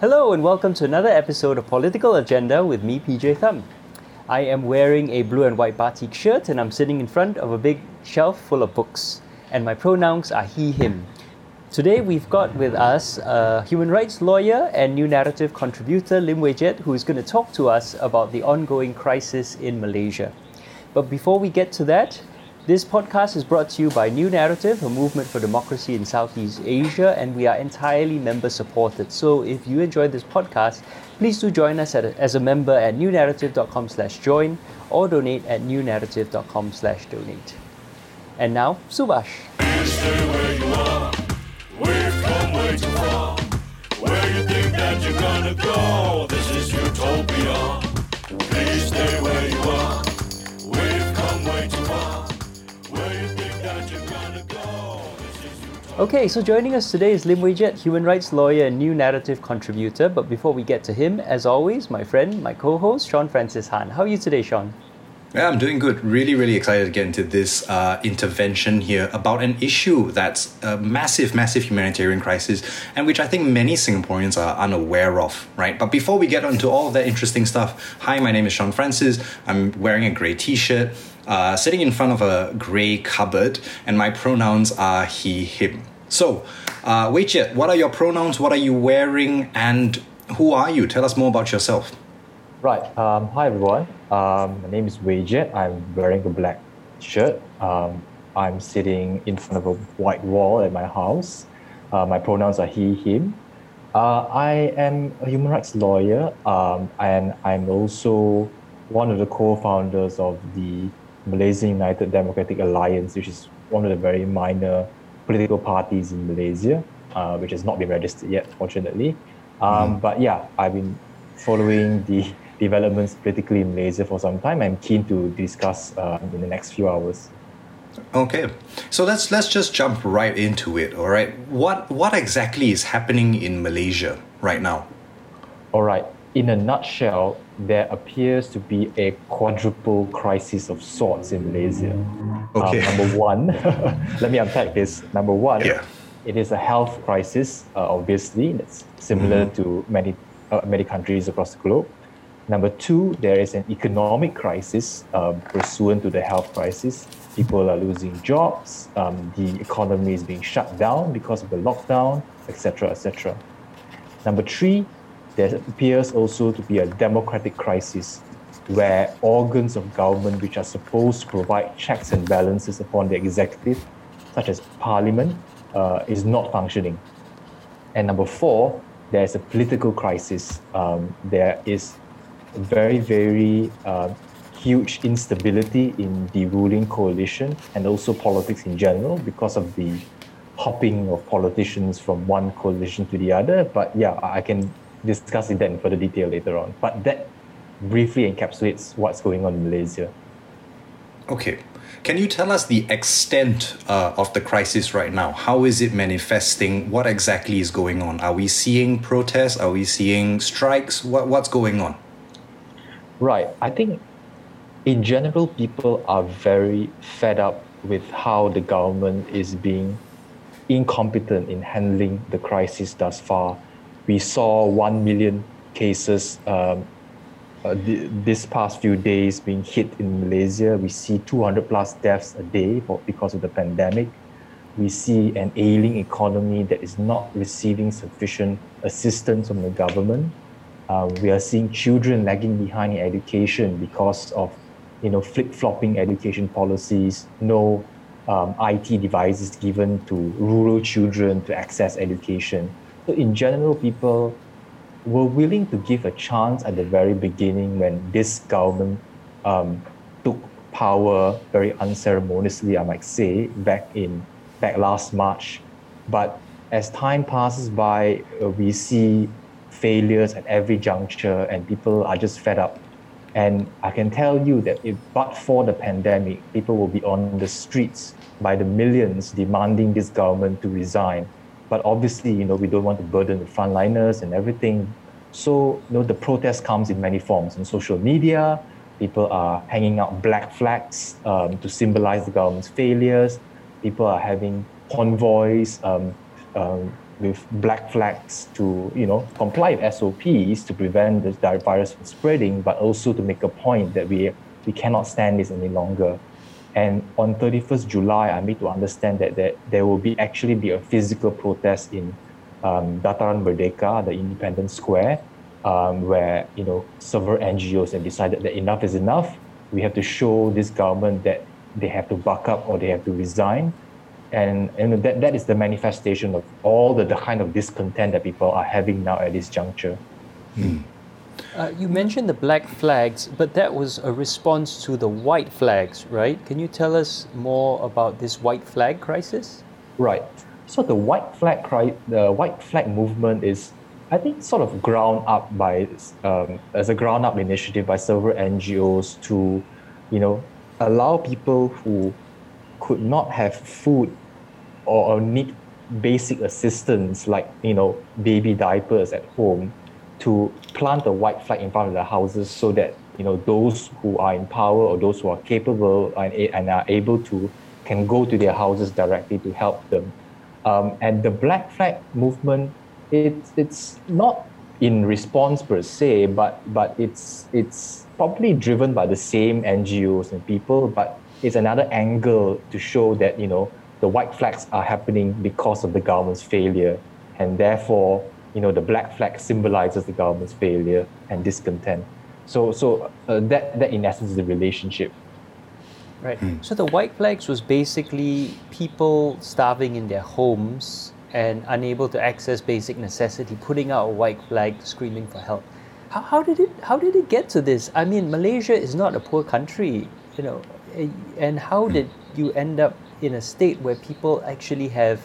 Hello and welcome to another episode of Political Agenda with me, PJ Thum. I am wearing a blue and white batik shirt and I'm sitting in front of a big shelf full of books. And my pronouns are he, him. Today we've got with us a human rights lawyer and New Naratif contributor Lim Wee Jiat, who is going to talk to us about the ongoing crisis in Malaysia. But before we get to that, this podcast is brought to you by New Naratif, a movement for democracy in Southeast Asia, and we are entirely member supported. So if you enjoy this podcast, please do join us a, as a member at newnaratif.com slash join or donate at newnaratif.com slash donate. And now, Subhash. Okay, so joining us today is Lim Wee Jiat, human rights lawyer and New Naratif contributor. But before we get to him, as always, my friend, my co host, Sean Francis Han. How are you today, Sean? Yeah, I'm doing good. Really, really excited to get into this uh, intervention here about an issue that's a massive, massive humanitarian crisis and which I think many Singaporeans are unaware of, right? But before we get into all of that interesting stuff, hi, my name is Sean Francis. I'm wearing a grey t shirt uh, sitting in front of a grey cupboard, and my pronouns are he, him. So, uh, Jiat, what are your pronouns? What are you wearing? And who are you? Tell us more about yourself. Right. Um, hi, everyone. Um, my name is Jiat. I'm wearing a black shirt. Um, I'm sitting in front of a white wall at my house. Uh, my pronouns are he, him. Uh, I am a human rights lawyer, um, and I'm also one of the co-founders of the Malaysian United Democratic Alliance, which is one of the very minor political parties in Malaysia, uh, which has not been registered yet, fortunately. Um, mm. But yeah, I've been following the developments politically in Malaysia for some time. I'm keen to discuss uh, in the next few hours. Okay, so let's let's just jump right into it. All right, what what exactly is happening in Malaysia right now? All right, in a nutshell, there appears to be a quadruple crisis of sorts in Malaysia. Okay. Um, number one, let me unpack this. Number one, yeah. it is a health crisis, uh, obviously, that's similar mm-hmm. to many, uh, many countries across the globe. Number two, there is an economic crisis um, pursuant to the health crisis. People are losing jobs, um, the economy is being shut down because of the lockdown, etc., etc. Number three, there appears also to be a democratic crisis where organs of government which are supposed to provide checks and balances upon the executive, such as parliament, uh, is not functioning. And number four, there's a political crisis. Um, there is very, very uh, huge instability in the ruling coalition and also politics in general because of the hopping of politicians from one coalition to the other. But yeah, I can discuss it in further detail later on. But that briefly encapsulates what's going on in Malaysia. Okay. Can you tell us the extent uh, of the crisis right now? How is it manifesting? What exactly is going on? Are we seeing protests? Are we seeing strikes? What, what's going on? Right. I think in general, people are very fed up with how the government is being incompetent in handling the crisis thus far we saw 1 million cases um, uh, th- this past few days being hit in Malaysia. We see 200 plus deaths a day for, because of the pandemic. We see an ailing economy that is not receiving sufficient assistance from the government. Uh, we are seeing children lagging behind in education because of you know, flip-flopping education policies, no um, IT devices given to rural children to access education. So in general, people were willing to give a chance at the very beginning when this government um, took power very unceremoniously, I might say, back in back last March. But as time passes by, uh, we see failures at every juncture, and people are just fed up. And I can tell you that if but for the pandemic, people will be on the streets by the millions demanding this government to resign but obviously, you know, we don't want to burden the frontliners and everything. So, you know, the protest comes in many forms. On social media, people are hanging out black flags um, to symbolize the government's failures. People are having convoys um, um, with black flags to you know comply with SOPs to prevent the virus from spreading, but also to make a point that we we cannot stand this any longer. And on 31st July, I made to understand that there, there will be actually be a physical protest in um, Dataran Merdeka, the Independence Square, um, where you know several NGOs have decided that enough is enough. We have to show this government that they have to buck up or they have to resign and, and that, that is the manifestation of all the, the kind of discontent that people are having now at this juncture. Mm. Uh, you mentioned the black flags, but that was a response to the white flags, right? Can you tell us more about this white flag crisis? Right. So the white flag cri- the white flag movement is, I think, sort of ground up by um, as a ground up initiative by several NGOs to, you know, allow people who could not have food or, or need basic assistance like you know baby diapers at home to plant a white flag in front of their houses so that you know those who are in power or those who are capable and, and are able to can go to their houses directly to help them. Um, and the black flag movement it's it's not in response per se but but it's it's probably driven by the same NGOs and people but it's another angle to show that you know the white flags are happening because of the government's failure, and therefore you know the black flag symbolizes the government's failure and discontent. So so uh, that that in essence is the relationship. Right. Mm. So the white flags was basically people starving in their homes and unable to access basic necessity, putting out a white flag, screaming for help. How, how did it how did it get to this? I mean, Malaysia is not a poor country, you know. Eh, and how did you end up in a state where people actually have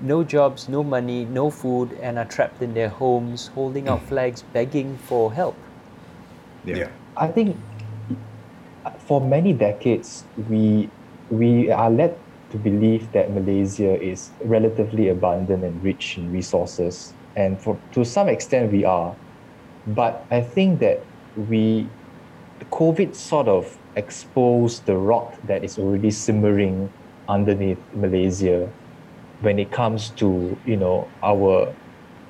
no jobs, no money, no food, and are trapped in their homes, holding out mm. flags, begging for help? Yeah. yeah. I think for many decades, we we are led to believe that Malaysia is relatively abundant and rich in resources, and for to some extent we are, but I think that we COVID sort of exposed the rot that is already simmering underneath Malaysia when it comes to you know our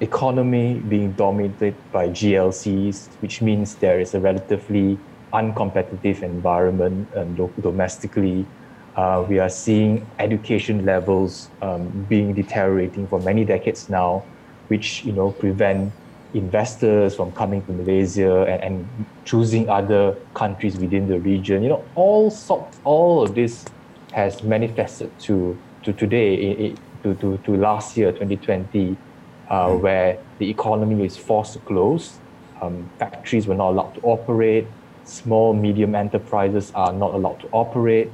economy being dominated by GLCs, which means there is a relatively uncompetitive environment um, domestically. Uh, we are seeing education levels um, being deteriorating for many decades now, which you know prevent investors from coming to Malaysia and, and choosing other countries within the region. You know, all sorts, all of this has manifested to to today, to, to, to last year, 2020, uh, mm. where the economy is forced to close. Um, factories were not allowed to operate. Small, medium enterprises are not allowed to operate.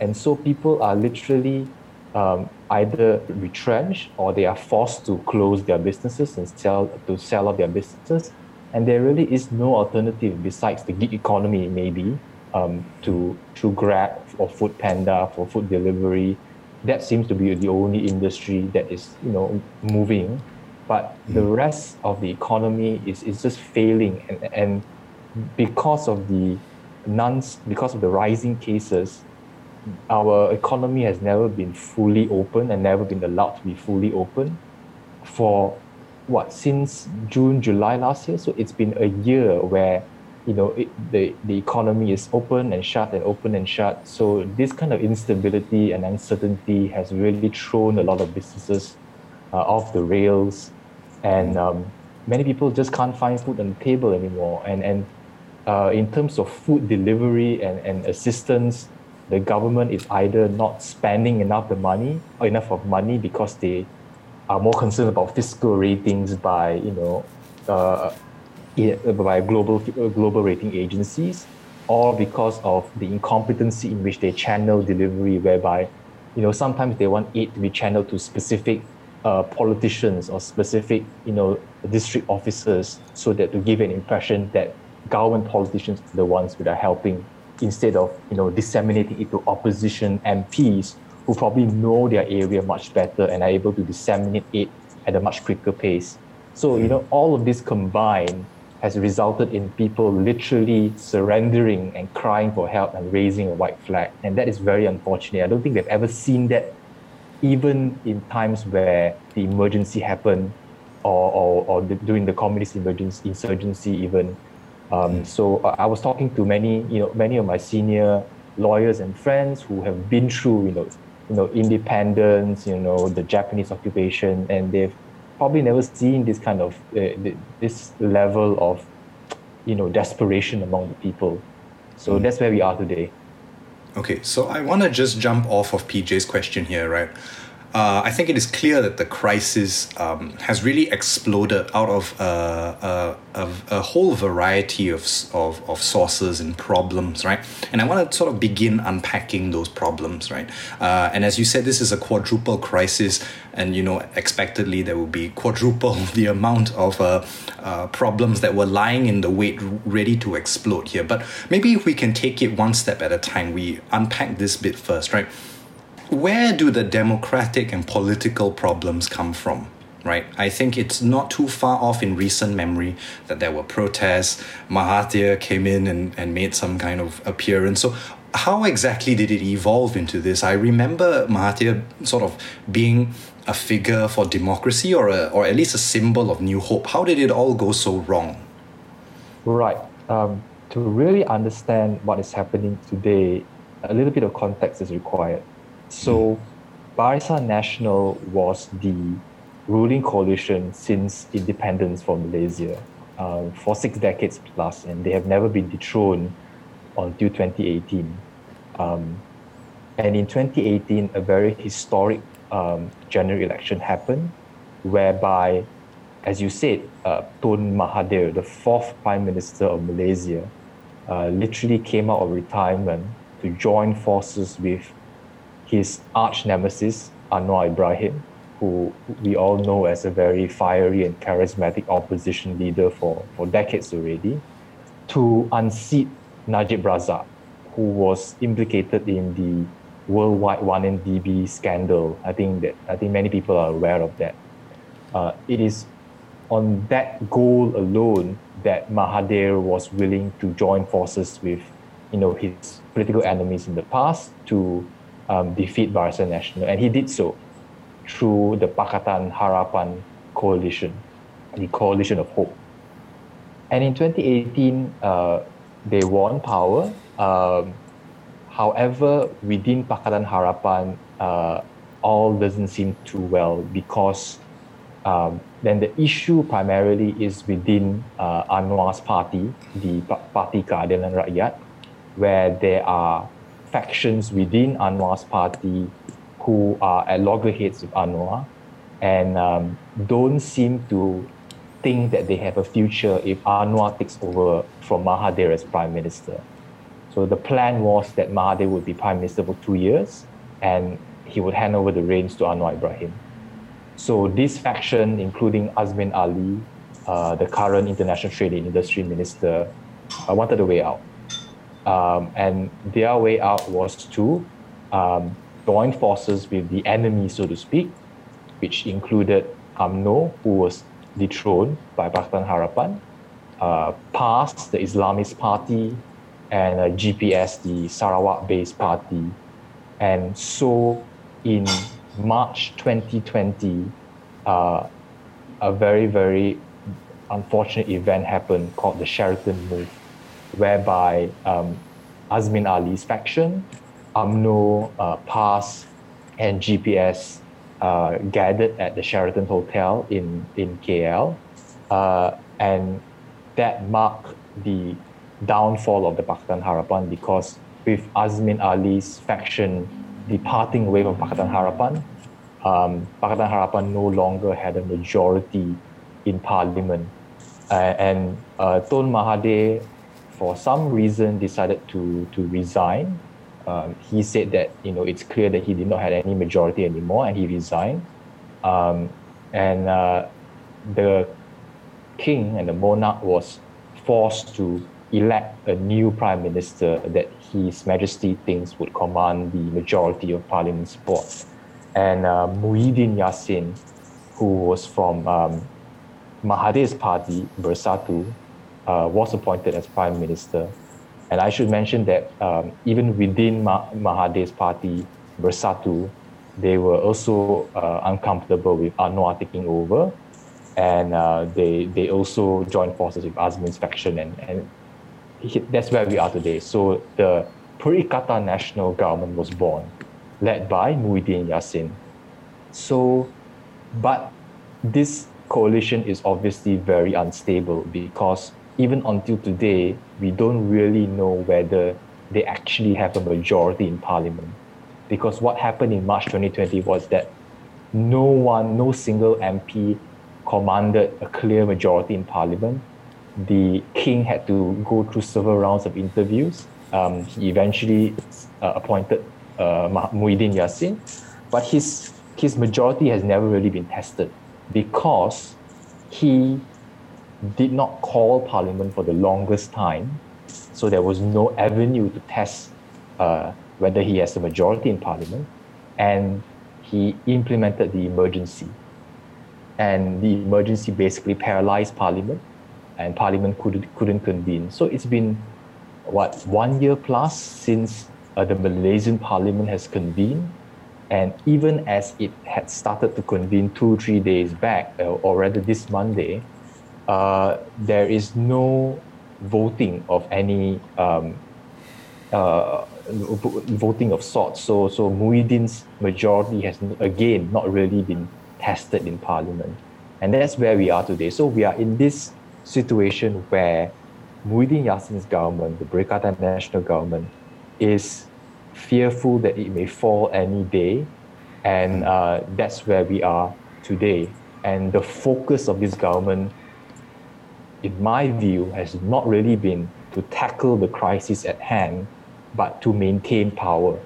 And so people are literally um, either retrenched or they are forced to close their businesses and sell to sell off their businesses. And there really is no alternative besides the gig economy, maybe, um, to to Grab or Food Panda for food delivery. That seems to be the only industry that is you know moving, but the hmm. rest of the economy is, is just failing, and, and because of the nuns, because of the rising cases, our economy has never been fully open and never been allowed to be fully open for what since June, July last year. So it's been a year where you know it, the the economy is open and shut and open and shut. So this kind of instability and uncertainty has really thrown a lot of businesses uh, off the rails, and um, many people just can't find food on the table anymore. And and uh, in terms of food delivery and, and assistance, the government is either not spending enough the money or enough of money because they are more concerned about fiscal ratings by you know uh, Uh, by global uh, global rating agencies or because of the incompetency in which they channel delivery whereby you know sometimes they want aid to be channeled to specific uh, politicians or specific you know district officers so that to give an impression that government politicians are the ones that are helping instead of you know disseminating it to opposition MPs who probably know their area much better and are able to disseminate it at a much quicker pace. So you hmm. know all of this combined has resulted in people literally surrendering and crying for help and raising a white flag, and that is very unfortunate. I don't think they've ever seen that even in times where the emergency happened or, or, or the, during the communist emergency, insurgency even. Um, so I was talking to many, you know, many of my senior lawyers and friends who have been through, you know, you know, independence, you know, the Japanese occupation, and they've probably never seen this kind of uh, this level of, you know, desperation among the people. So mm. that's where we are today. Okay, so I want to just jump off of PJ's question here, right? Uh, I think it is clear that the crisis um, has really exploded out of uh, a, a, a, whole variety of, of, of, sources and problems, right? And I want to sort of begin unpacking those problems, right? Uh, and as you said, this is a quadruple crisis, and you know, expectedly there will be quadruple the amount of uh, uh, problems that were lying in the wait, ready to explode here. But maybe if we can take it one step at a time, we unpack this bit first, right? Where do the democratic and political problems come from? Right, I think it's not too far off in recent memory that there were protests. Mahathir came in and, and made some kind of appearance. So, how exactly did it evolve into this? I remember Mahathir sort of being a figure for democracy or, a, or at least a symbol of new hope. How did it all go so wrong? Right. Um, to really understand what is happening today, a little bit of context is required. So Barisan Nasional was the ruling coalition since independence for Malaysia uh, for six decades plus, and they have never been dethroned until 2018. Um, and in 2018, a very historic um, general election happened, whereby, as you said, uh, Tun Mahathir, the fourth Prime Minister of Malaysia, uh, literally came out of retirement to join forces with his arch nemesis, Anwar Ibrahim, who we all know as a very fiery and charismatic opposition leader for, for decades already, to unseat Najib Razak, who was implicated in the worldwide 1MDB scandal. I think that I think many people are aware of that. Uh, it is on that goal alone that Mahathir was willing to join forces with, you know, his political enemies in the past to um, defeat Barisan Nasional, and he did so through the Pakatan Harapan coalition, the coalition of hope. And in 2018, uh, they won power. Um, however, within Pakatan Harapan, uh, all doesn't seem too well because um, then the issue primarily is within uh, Anwar's party, the Parti Keadilan Rakyat, where there are factions within Anwar's party who are at loggerheads with Anwar and um, don't seem to think that they have a future if Anwar takes over from Mahathir as prime minister. So the plan was that Mahathir would be prime minister for two years and he would hand over the reins to Anwar Ibrahim. So this faction, including Azmin Ali, uh, the current international trade and industry minister, uh, wanted a way out. Um, and their way out was to um, join forces with the enemy, so to speak, which included UMNO, who was dethroned by Pakatan Harapan, uh, PAS, the Islamist party, and uh, GPS, the Sarawak based party. And so in March 2020, uh, a very, very unfortunate event happened called the Sheraton Move whereby um, Azmin Ali's faction, UMNO, uh, PAS, and GPS uh, gathered at the Sheraton Hotel in, in KL. Uh, and that marked the downfall of the Pakatan Harapan because with Azmin Ali's faction departing away from Pakatan Harapan, um, Pakatan Harapan no longer had a majority in parliament. Uh, and uh, Tun Mahathir for some reason decided to to resign. Um, he said that you know it's clear that he did not have any majority anymore, and he resigned. Um, and uh, the king and the monarch was forced to elect a new prime minister that His Majesty thinks would command the majority of parliament support. And uh, Muhyiddin Yassin, who was from um, Mahathir's party, Bersatu, uh, was appointed as prime minister. And I should mention that um, even within Ma- Mahathir's party, Bersatu, they were also uh, uncomfortable with Anwar taking over, and uh, they they also joined forces with Azmin's faction, and, and he, that's where we are today. So the Perikatan Nasional Government was born, led by Muhyiddin Yassin. So, but this coalition is obviously very unstable because even until today, we don't really know whether they actually have a majority in parliament. Because what happened in March 2020 was that no one, no single MP commanded a clear majority in parliament. The king had to go through several rounds of interviews. Um, he eventually uh, appointed uh, Muhyiddin Yassin, but his his majority has never really been tested because he did not call parliament for the longest time. So there was no avenue to test uh, whether he has a majority in parliament. And he implemented the emergency. And the emergency basically paralyzed parliament, and parliament couldn't, couldn't convene. So it's been, what, one year plus since uh, the Malaysian parliament has convened and even as it had started to convene two, three days back, uh, or rather this Monday, uh, there is no voting of any um, uh, voting of sorts. So, so Muhyiddin's majority has again not really been tested in parliament, and that's where we are today. So we are in this situation where Muhyiddin Yassin's government, the Perikatan Nasional Government, is fearful that it may fall any day. And uh, that's where we are today. And the focus of this government, in my view, has not really been to tackle the crisis at hand, but to maintain power.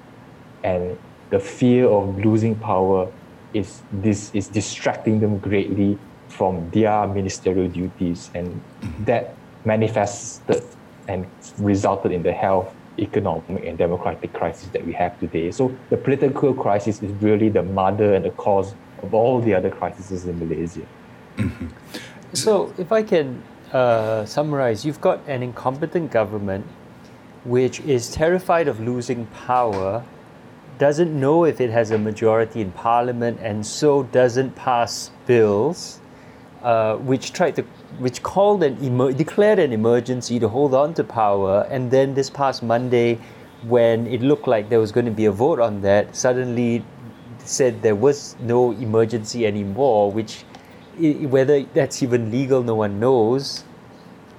And the fear of losing power is this is distracting them greatly from their ministerial duties, and mm-hmm. that manifested and resulted in the health economic and democratic crisis that we have today. So the political crisis is really the mother and the cause of all the other crises in Malaysia. Mm-hmm. So if I can uh, summarize, you've got an incompetent government which is terrified of losing power, doesn't know if it has a majority in parliament, and so doesn't pass bills, uh, which tried to which called an emer- declared an emergency to hold on to power, and then this past Monday, when it looked like there was going to be a vote on that, suddenly said there was no emergency anymore, which whether that's even legal, no one knows.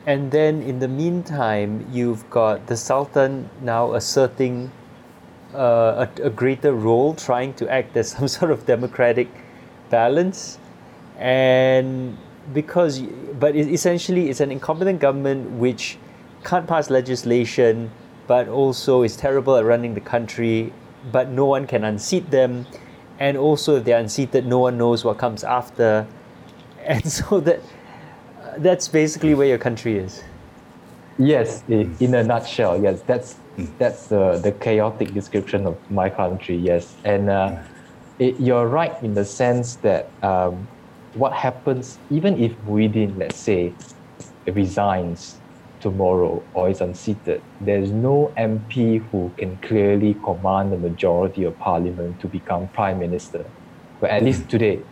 And then in the meantime, you've got the Sultan now asserting uh, a, a greater role, trying to act as some sort of democratic balance. And because but essentially it's an incompetent government which can't pass legislation but also is terrible at running the country but no one can unseat them and also if they're unseated no one knows what comes after and so that that's basically where your country is. Yes in a nutshell yes. That's that's the, the chaotic description of my country yes. And uh, it, you're right in the sense that um, what happens even if Muhyiddin, let's say, resigns tomorrow or is unseated, there's no MP who can clearly command the majority of parliament to become prime minister. But at least today,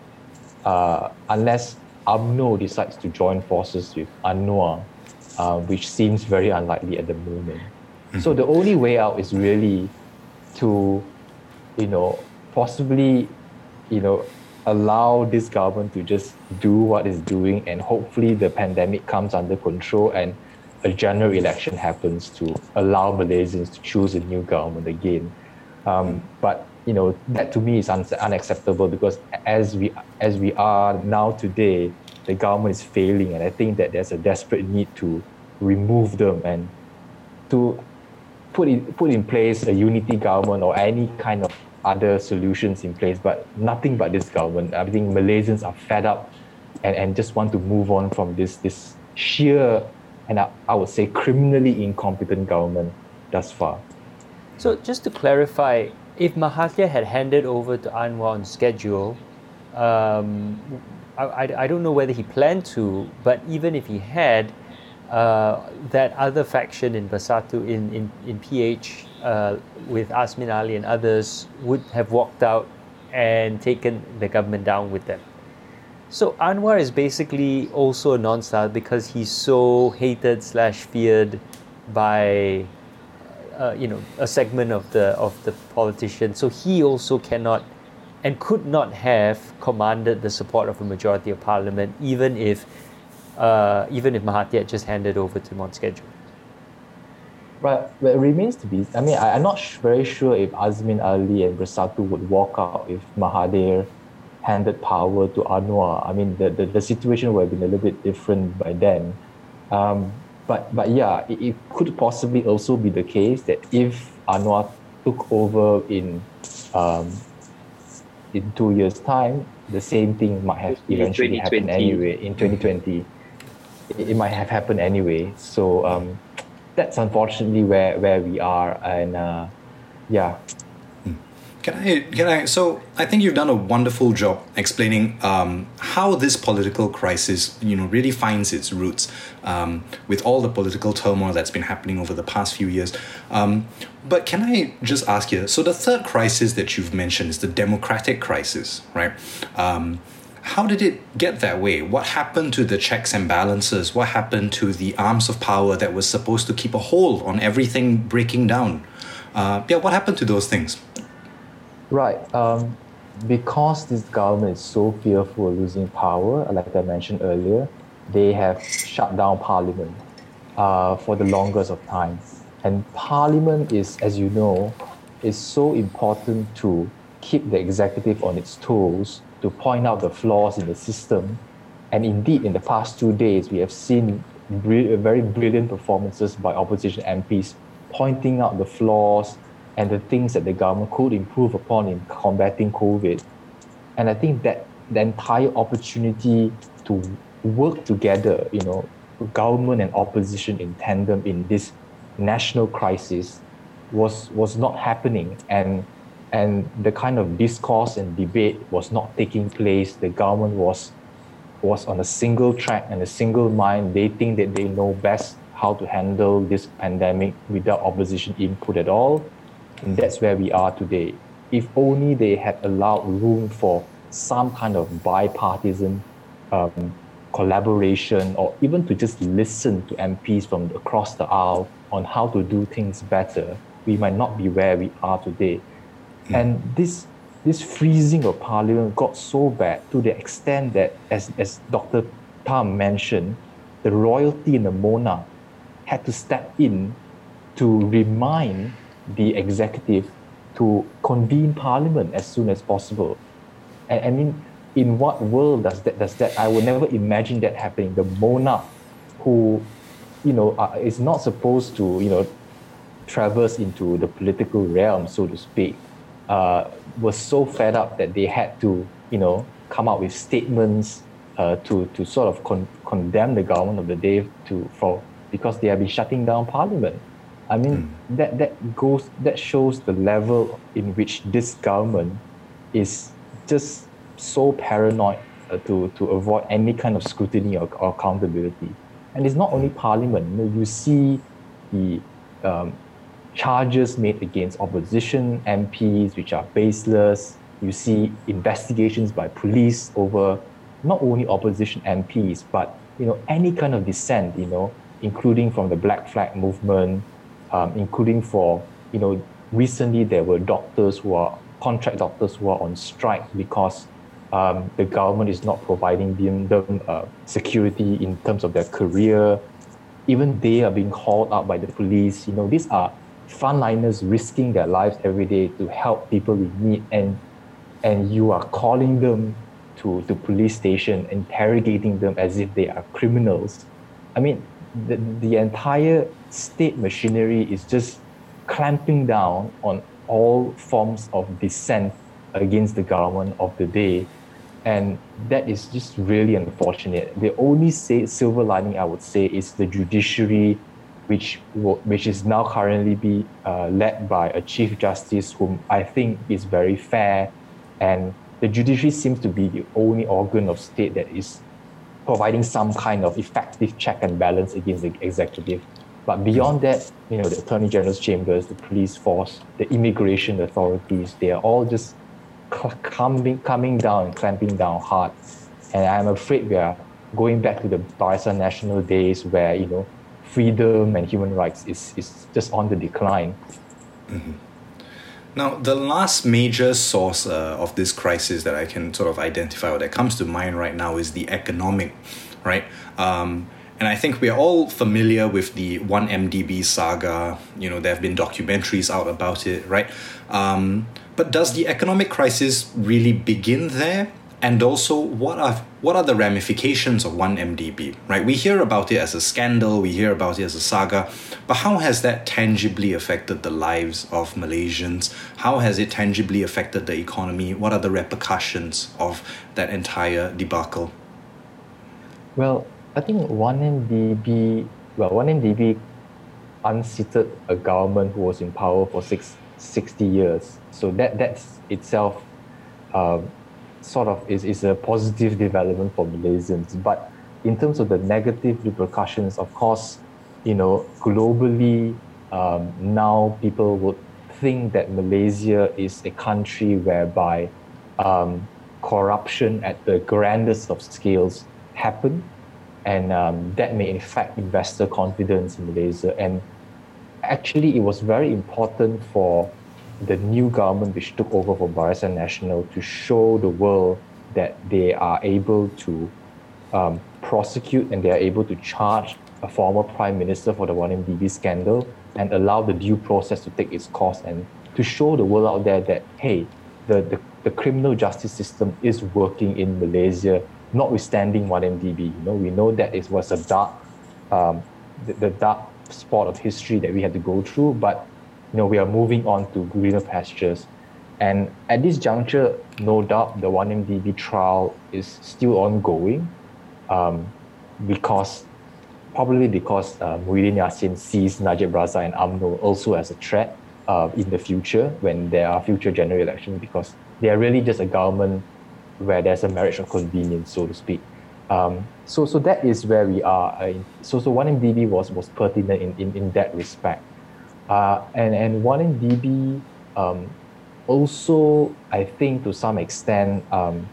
uh, unless UMNO decides to join forces with Anwar, uh, which seems very unlikely at the moment. So the only way out is really to, you know, possibly, you know, allow this government to just do what it's doing and hopefully the pandemic comes under control and a general election happens to allow Malaysians to choose a new government again. Um, but you know that to me is un- unacceptable because as we as we are now today, the government is failing, and I think that there's a desperate need to remove them and to put in put in place a unity government or any kind of other solutions in place, but nothing but this government. I think Malaysians are fed up and, and just want to move on from this this sheer and I, I would say criminally incompetent government thus far. So just to clarify, if Mahathir had handed over to Anwar on schedule, um, I, I, I don't know whether he planned to, but even if he had, uh, that other faction in Bersatu, in, in, in PH, uh, with Azmin Ali and others, would have walked out and taken the government down with them. So Anwar is basically also a non-star because he's so hated slash feared by, uh, you know, a segment of the of the politicians. So he also cannot and could not have commanded the support of a majority of parliament, even if uh, even if Mahathir had just handed over to him on schedule. Right, but it remains to be. I mean, I, am not sh- very sure if Azmin Ali and Bersatu would walk out if Mahathir handed power to Anwar. I mean, the, the, the situation would have been a little bit different by then. Um, but but yeah, it, it, could possibly also be the case that if Anwar took over in um, in two years' time, the same thing might have eventually happened anyway in 2020. It, it might have happened anyway. So um, that's unfortunately where where we are, and uh, yeah. Can I? Can I? So I think you've done a wonderful job explaining um, how this political crisis, you know, really finds its roots um, with all the political turmoil that's been happening over the past few years. Um, but can I just ask you? So the third crisis that you've mentioned is the democratic crisis, right? Um, how did it get that way? What happened to the checks and balances? What happened to the arms of power that was supposed to keep a hold on everything breaking down? Uh, yeah, what happened to those things? Right. Um, because this government is so fearful of losing power, like I mentioned earlier, they have shut down parliament uh, for the longest of time. And parliament is, as you know, is so important to keep the executive on its toes to point out the flaws in the system. And indeed, in the past two days, we have seen very brilliant performances by opposition MPs pointing out the flaws and the things that the government could improve upon in combating COVID. And I think that the entire opportunity to work together, you know, government and opposition in tandem in this national crisis was was not happening and and the kind of discourse and debate was not taking place. The government was was on a single track and a single mind. They think that they know best how to handle this pandemic without opposition input at all. And that's where we are today. If only they had allowed room for some kind of bipartisan um, collaboration or even to just listen to MPs from across the aisle on how to do things better, we might not be where we are today. Mm. And this this freezing of parliament got so bad to the extent that, as, as Dr. Thum mentioned, the royalty and the monarch had to step in to remind the executive to convene parliament as soon as possible. And I mean, in what world does that does that? I would never imagine that happening. The monarch, who, you know, uh, is not supposed to, you know, traverse into the political realm, so to speak, uh, was so fed up that they had to, you know, come out with statements uh, to to sort of con- condemn the government of the day to for because they have been shutting down parliament. I mean mm. that that goes that shows the level in which this government is just so paranoid uh, to to avoid any kind of scrutiny or, or accountability. And it's not only parliament. You, know, you see the um, charges made against opposition MPs, which are baseless. You see investigations by police over not only opposition MPs, but you know any kind of dissent. You know, including from the Black Flag movement, um, including for you know recently there were doctors who are contract doctors who are on strike because um, the government is not providing them, uh, security in terms of their career. Even they are being called out by the police. You know, these are frontliners risking their lives every day to help people in need and and you are calling them to the police station interrogating them as if they are criminals i mean the, the entire state machinery is just clamping down on all forms of dissent against the government of the day. And that is just really unfortunate. The only say, silver lining i would say is the judiciary which which is now currently be uh, led by a chief justice whom I think is very fair, and the judiciary seems to be the only organ of state that is providing some kind of effective check and balance against the executive. But beyond that, you know, the attorney general's chambers, the police force, the immigration authorities, they are all just coming, coming down and clamping down hard. And I'm afraid we are going back to the Barisan Nasional days where, you know, freedom and human rights is, is just on the decline. Mm-hmm. Now, the last major source uh, of this crisis that I can sort of identify or that comes to mind right now is the economic, right? Um, and I think we're all familiar with the 1MDB saga. You know, there have been documentaries out about it, right? Um, but does the economic crisis really begin there? And also what are what are the ramifications of 1MDB, right? We hear about it as a scandal, we hear about it as a saga, but how has that tangibly affected the lives of Malaysians? How has it tangibly affected the economy? What are the repercussions of that entire debacle? Well, I think 1MDB, well, 1MDB unseated a government who was in power for six, 60 years. So that that's itself um, sort of is, is a positive development for Malaysians. But in terms of the negative repercussions, of course, you know, globally, um, now people would think that Malaysia is a country whereby um, corruption at the grandest of scales happen, and um, that may affect investor confidence in Malaysia. And actually, it was very important for the new government which took over from Barisan Nasional to show the world that they are able to um, prosecute and they are able to charge a former prime minister for the 1MDB scandal and allow the due process to take its course and to show the world out there that, hey, the, the, the criminal justice system is working in Malaysia, notwithstanding 1MDB. You know, we know that it was a dark, um, the, the dark spot of history that we had to go through, but you know, we are moving on to greener pastures. And at this juncture, no doubt the 1MDB trial is still ongoing um, because probably because uh, Muhyiddin Yassin sees Najib Razak and UMNO also as a threat uh, in the future when there are future general elections because they are really just a government where there's a marriage of convenience, so to speak. Um, so, so that is where we are. Uh, so, so 1MDB was, was pertinent in, in, in that respect. Uh, and, and 1MDB um, also, I think to some extent, um,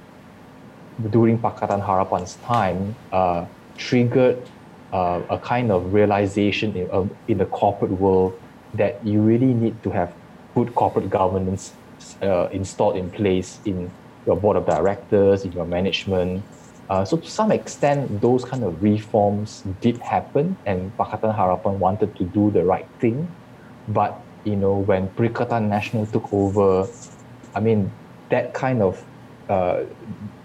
during Pakatan Harapan's time, uh, triggered uh, a kind of realization in, uh, in the corporate world that you really need to have good corporate governance uh, installed in place in your board of directors, in your management. Uh, so to some extent, those kind of reforms did happen, and Pakatan Harapan wanted to do the right thing. But you know, when Perikatan Nasional took over, I mean, that kind of uh,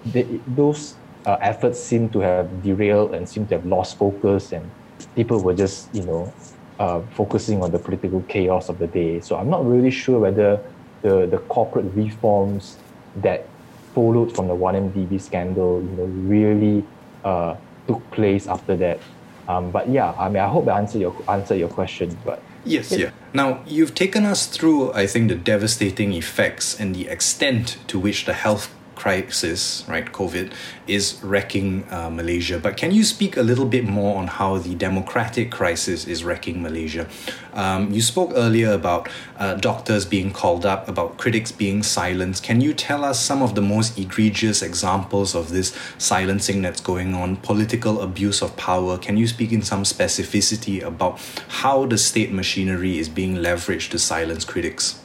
they, those uh, efforts seem to have derailed and seem to have lost focus, and people were just you know uh, focusing on the political chaos of the day. So I'm not really sure whether the the corporate reforms that followed from the 1MDB scandal, you know, really uh, took place after that. Um, but yeah, I mean, I hope I answered your answer your question. But Yes, yeah. Now, you've taken us through, I think, the devastating effects and the extent to which the health crisis, right, COVID, is wrecking uh, Malaysia. But can you speak a little bit more on how the democratic crisis is wrecking Malaysia? Um, you spoke earlier about uh, doctors being called up, about critics being silenced. Can you tell us some of the most egregious examples of this silencing that's going on, political abuse of power? Can you speak in some specificity about how the state machinery is being leveraged to silence critics?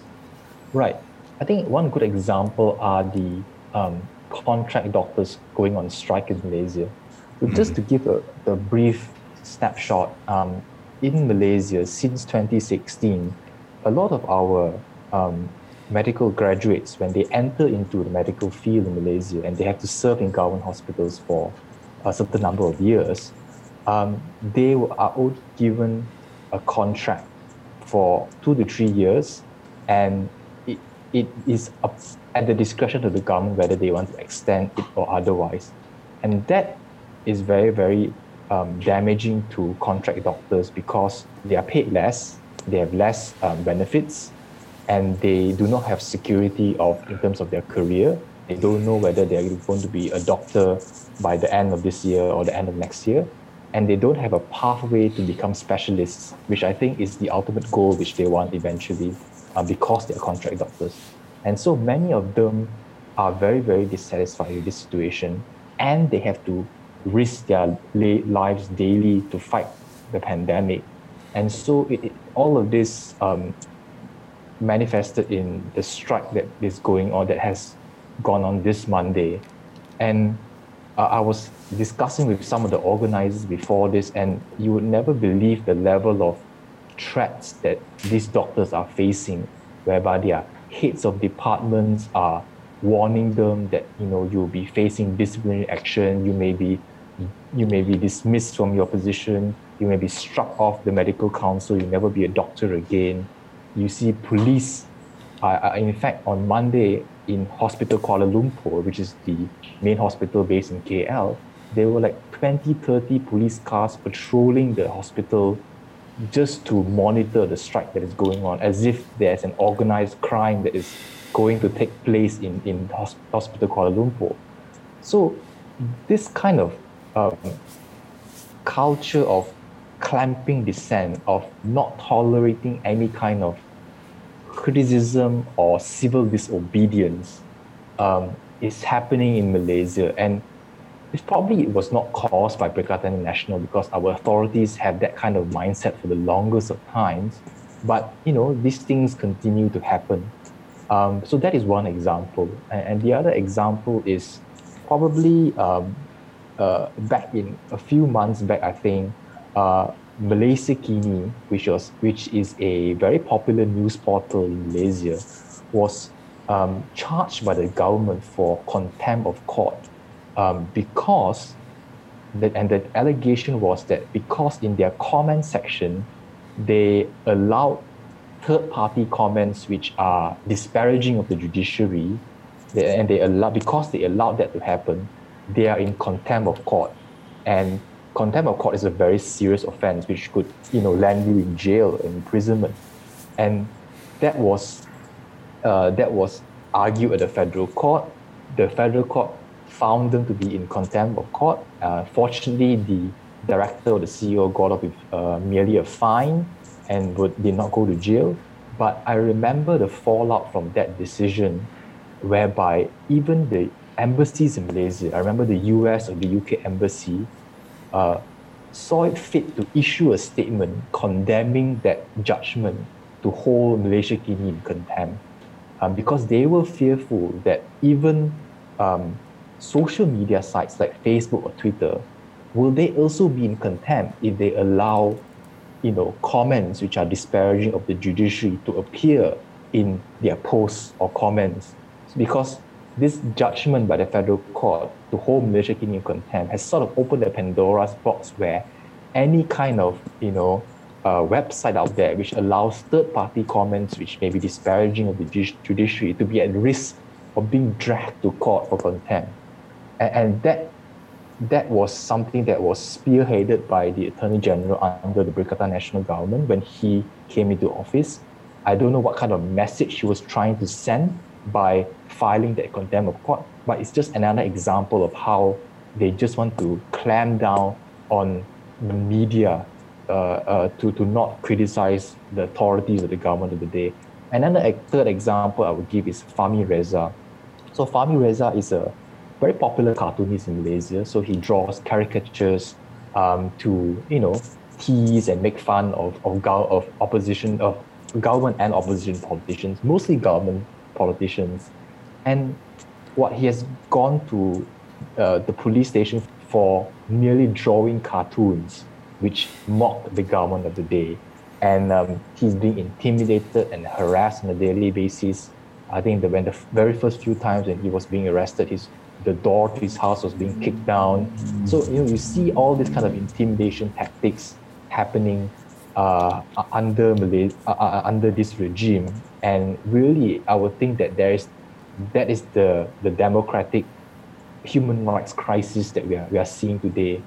Right. I think one good example are the um, contract doctors going on strike in Malaysia. So mm-hmm. just to give a, a brief snapshot, um, in Malaysia since 2016, a lot of our um, medical graduates, when they enter into the medical field in Malaysia and they have to serve in government hospitals for a certain number of years, um, they are all given a contract for two to three years, and it, it is up at the discretion of the government whether they want to extend it or otherwise. And that is very, very um, damaging to contract doctors because they are paid less, they have less um, benefits, and they do not have security of in terms of their career. They don't know whether they're going to be a doctor by the end of this year or the end of next year. And they don't have a pathway to become specialists, which I think is the ultimate goal which they want eventually uh, because they're contract doctors. And so many of them are very, very dissatisfied with this situation and they have to risk their lives daily to fight the pandemic. And so it, it, all of this um, manifested in the strike that is going on, that has gone on this Monday. And uh, I was discussing with some of the organizers before this, and you would never believe the level of threats that these doctors are facing, whereby their heads of departments are warning them that you know you'll be facing disciplinary action, you may be you may be dismissed from your position, you may be struck off the medical council, you'll never be a doctor again. You see police, uh, in fact, on Monday in Hospital Kuala Lumpur, which is the main hospital based in KL, there were like 20, 30 police cars patrolling the hospital just to monitor the strike that is going on, as if there's an organized crime that is going to take place in, in Hospital Kuala Lumpur. So, this kind of um, culture of clamping dissent, of not tolerating any kind of criticism or civil disobedience um, is happening in Malaysia. And it probably was not caused by Perikatan Nasional because our authorities have that kind of mindset for the longest of times. But you know, these things continue to happen. Um, so that is one example. And, and, the other example is probably um, uh, back in a few months back, I think, uh, Malaysiakini, which was which is a very popular news portal in Malaysia, was um, charged by the government for contempt of court um, because that and the allegation was that because in their comment section they allowed third party comments which are disparaging of the judiciary they, and they allow because they allowed that to happen they are in contempt of court. And contempt of court is a very serious offense which could you know land you in jail and imprisonment. And that was uh, that was argued at the federal court. The federal court found them to be in contempt of court. Uh, fortunately, the director or the CEO got off with uh, merely a fine and would, did not go to jail. But I remember the fallout from that decision, whereby even the embassies in Malaysia, I remember the US or the UK embassy, uh, saw it fit to issue a statement condemning that judgment to hold Malaysiakini in contempt. Um, because they were fearful that even um, social media sites like Facebook or Twitter, will they also be in contempt if they allow, you know, comments which are disparaging of the judiciary to appear in their posts or comments? Because this judgment by the federal court to hold Malaysia in contempt has sort of opened the Pandora's box where any kind of, you know, uh, website out there which allows third-party comments which may be disparaging of the judiciary to be at risk of being dragged to court for contempt and, and that that was something that was spearheaded by the Attorney General under the Perikatan Nasional government when he came into office. I don't know what kind of message he was trying to send by filing that contempt of court, but it's just another example of how they just want to clamp down on the media uh, uh, to, to not criticize the authorities of the government of the day. And then the third example I would give is Fahmi Reza. So Fahmi Reza is a very popular cartoonist in Malaysia. So he draws caricatures um, to, you know, tease and make fun of, of, of opposition, of government and opposition politicians, mostly government politicians. And what he has gone to uh, the police station for merely drawing cartoons which mocked the government of the day. And um, he's being intimidated and harassed on a daily basis. I think that when the very first few times when he was being arrested, his the door to his house was being kicked down. So you know you see all these kind of intimidation tactics happening uh, under Malay, uh, under this regime, and really I would think that there is that is the the democratic human rights crisis that we are we are seeing today,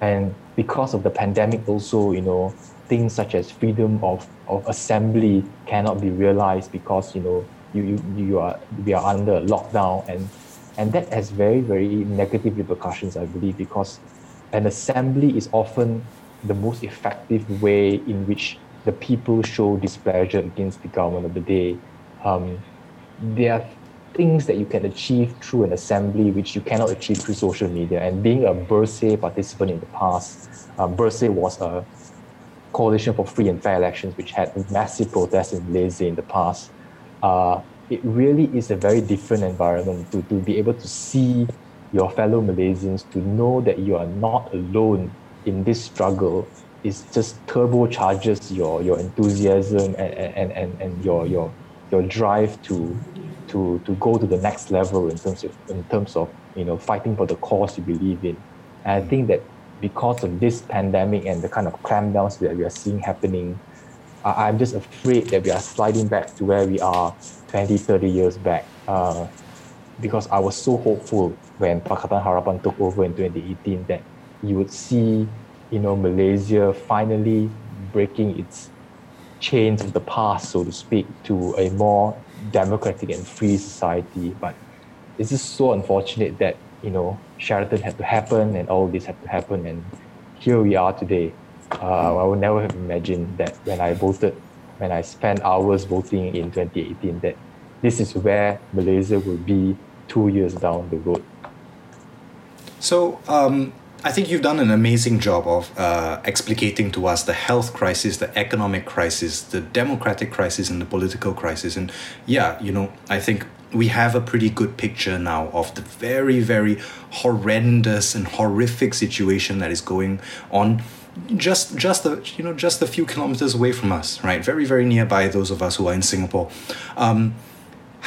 and because of the pandemic also you know things such as freedom of, of assembly cannot be realized because you know you, you, you are we are under lockdown and and that has very, very negative repercussions, I believe, because an assembly is often the most effective way in which the people show displeasure against the government of the day. Um, there are things that you can achieve through an assembly which you cannot achieve through social media. And being a Bersih participant in the past, um, Bersih was a coalition for free and fair elections which had massive protests in Malaysia in the past. Uh, it really is a very different environment to, to be able to see your fellow Malaysians, to know that you are not alone in this struggle is just turbocharges your your enthusiasm and, and, and, and your your your drive to to to go to the next level in terms of in terms of you know fighting for the cause you believe in. And I think that because of this pandemic and the kind of clampdowns that we are seeing happening, I, I'm just afraid that we are sliding back to where we are 20, 30 years back. Uh, because I was so hopeful when Pakatan Harapan took over in 2018 that you would see, you know, Malaysia finally breaking its chains of the past, so to speak, to a more democratic and free society. But it's just so unfortunate that, you know, Sheraton had to happen and all this had to happen. And here we are today. Uh, I would never have imagined that when I voted, when I spent hours voting in 2018, that this is where Malaysia will be two years down the road. So, um, I think you've done an amazing job of uh, explicating to us the health crisis, the economic crisis, the democratic crisis, and the political crisis. And yeah, you know, I think we have a pretty good picture now of the very, very horrendous and horrific situation that is going on just just a you know just a few kilometers away from us right very very nearby those of us who are in singapore um,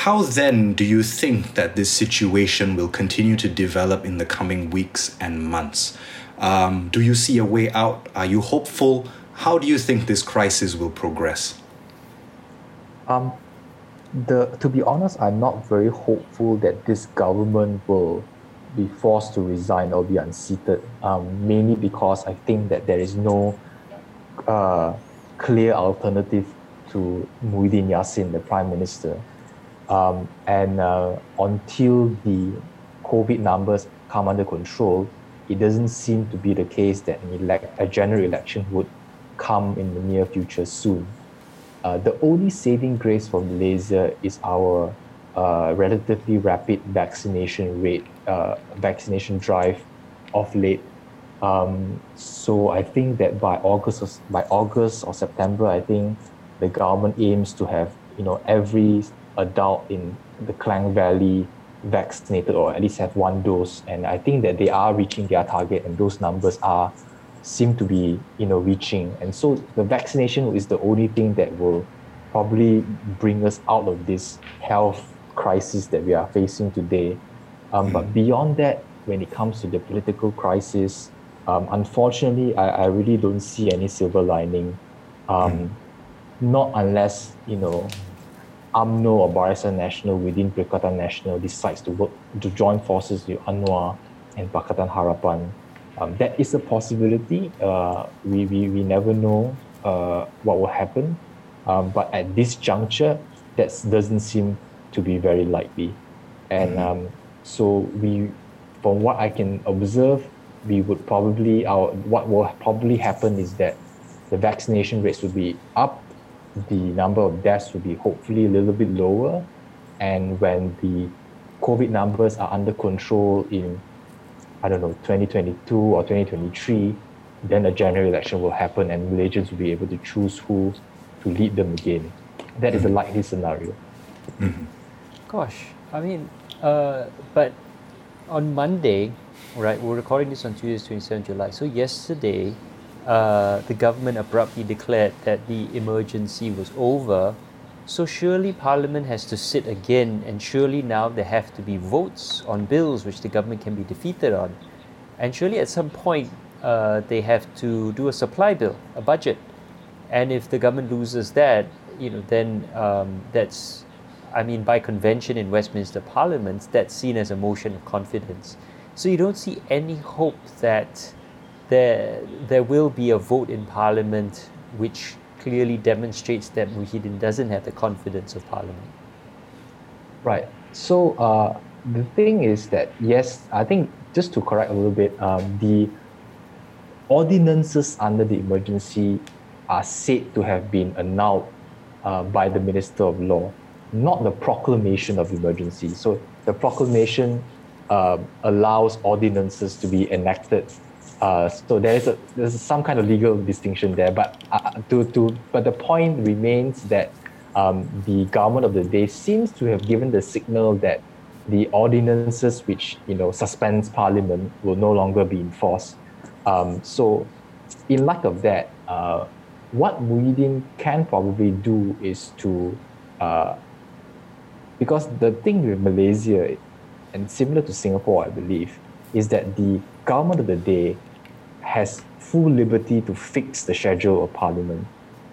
how then do you think that this situation will continue to develop in the coming weeks and months? Um, do you see a way out? Are you hopeful? How do you think this crisis will progress? Um, the to be honest, I'm not very hopeful that this government will be forced to resign or be unseated. Um, mainly because I think that there is no uh, clear alternative to Muhyiddin Yassin, the prime minister. Um, and uh, until the COVID numbers come under control, it doesn't seem to be the case that elect, a general election would come in the near future soon. Uh, the only saving grace for Malaysia is our uh, relatively rapid vaccination rate, uh, vaccination drive of late. Um, so I think that by August, or, by August or September, I think the government aims to have you know every adult in the Klang Valley vaccinated or at least have one dose. And I think that they are reaching their target and those numbers are seem to be you know reaching. And so the vaccination is the only thing that will probably bring us out of this health crisis that we are facing today. Um, but mm-hmm. beyond that, when it comes to the political crisis, um, unfortunately, I, I really don't see any silver lining. Um, mm. Not unless you know UMNO or Barisan Nasional within Perikatan Nasional decides to work to join forces with Anwar and Pakatan Harapan. Um, that is a possibility. Uh, we, we, we never know uh, what will happen. Um, but at this juncture, that doesn't seem to be very likely. And mm-hmm. um, so we, from what I can observe, we would probably, our, what will probably happen is that the vaccination rates will be up the number of deaths will be hopefully a little bit lower. And when the COVID numbers are under control in, I don't know, 2022 or 2023, then a general election will happen and Malaysians will be able to choose who to lead them again. That is a mm-hmm. likely scenario. Mm-hmm. Gosh, I mean, uh, but on Monday, right, we're recording this on Tuesday, 27 July. So yesterday, uh, the government abruptly declared that the emergency was over. So surely Parliament has to sit again, and surely now there have to be votes on bills which the government can be defeated on. And surely at some point uh, they have to do a supply bill, a budget. And if the government loses that, you know, then um, that's, I mean, by convention in Westminster Parliament, that's seen as a motion of confidence. So you don't see any hope that there, there will be a vote in Parliament which clearly demonstrates that Muhyiddin doesn't have the confidence of Parliament. Right. So uh, the thing is that, yes, I think just to correct a little bit, um, the ordinances under the emergency are said to have been annulled uh, by the Minister of Law. Not the proclamation of emergency. So the proclamation uh, allows ordinances to be enacted. Uh, so there is a there's some kind of legal distinction there, but uh, to to but the point remains that um, the government of the day seems to have given the signal that the ordinances which you know suspends parliament will no longer be enforced. Um, so, in light of that, uh, what Muhyiddin can probably do is to, uh, because the thing with Malaysia, and similar to Singapore, I believe, is that the government of the day has full liberty to fix the schedule of parliament.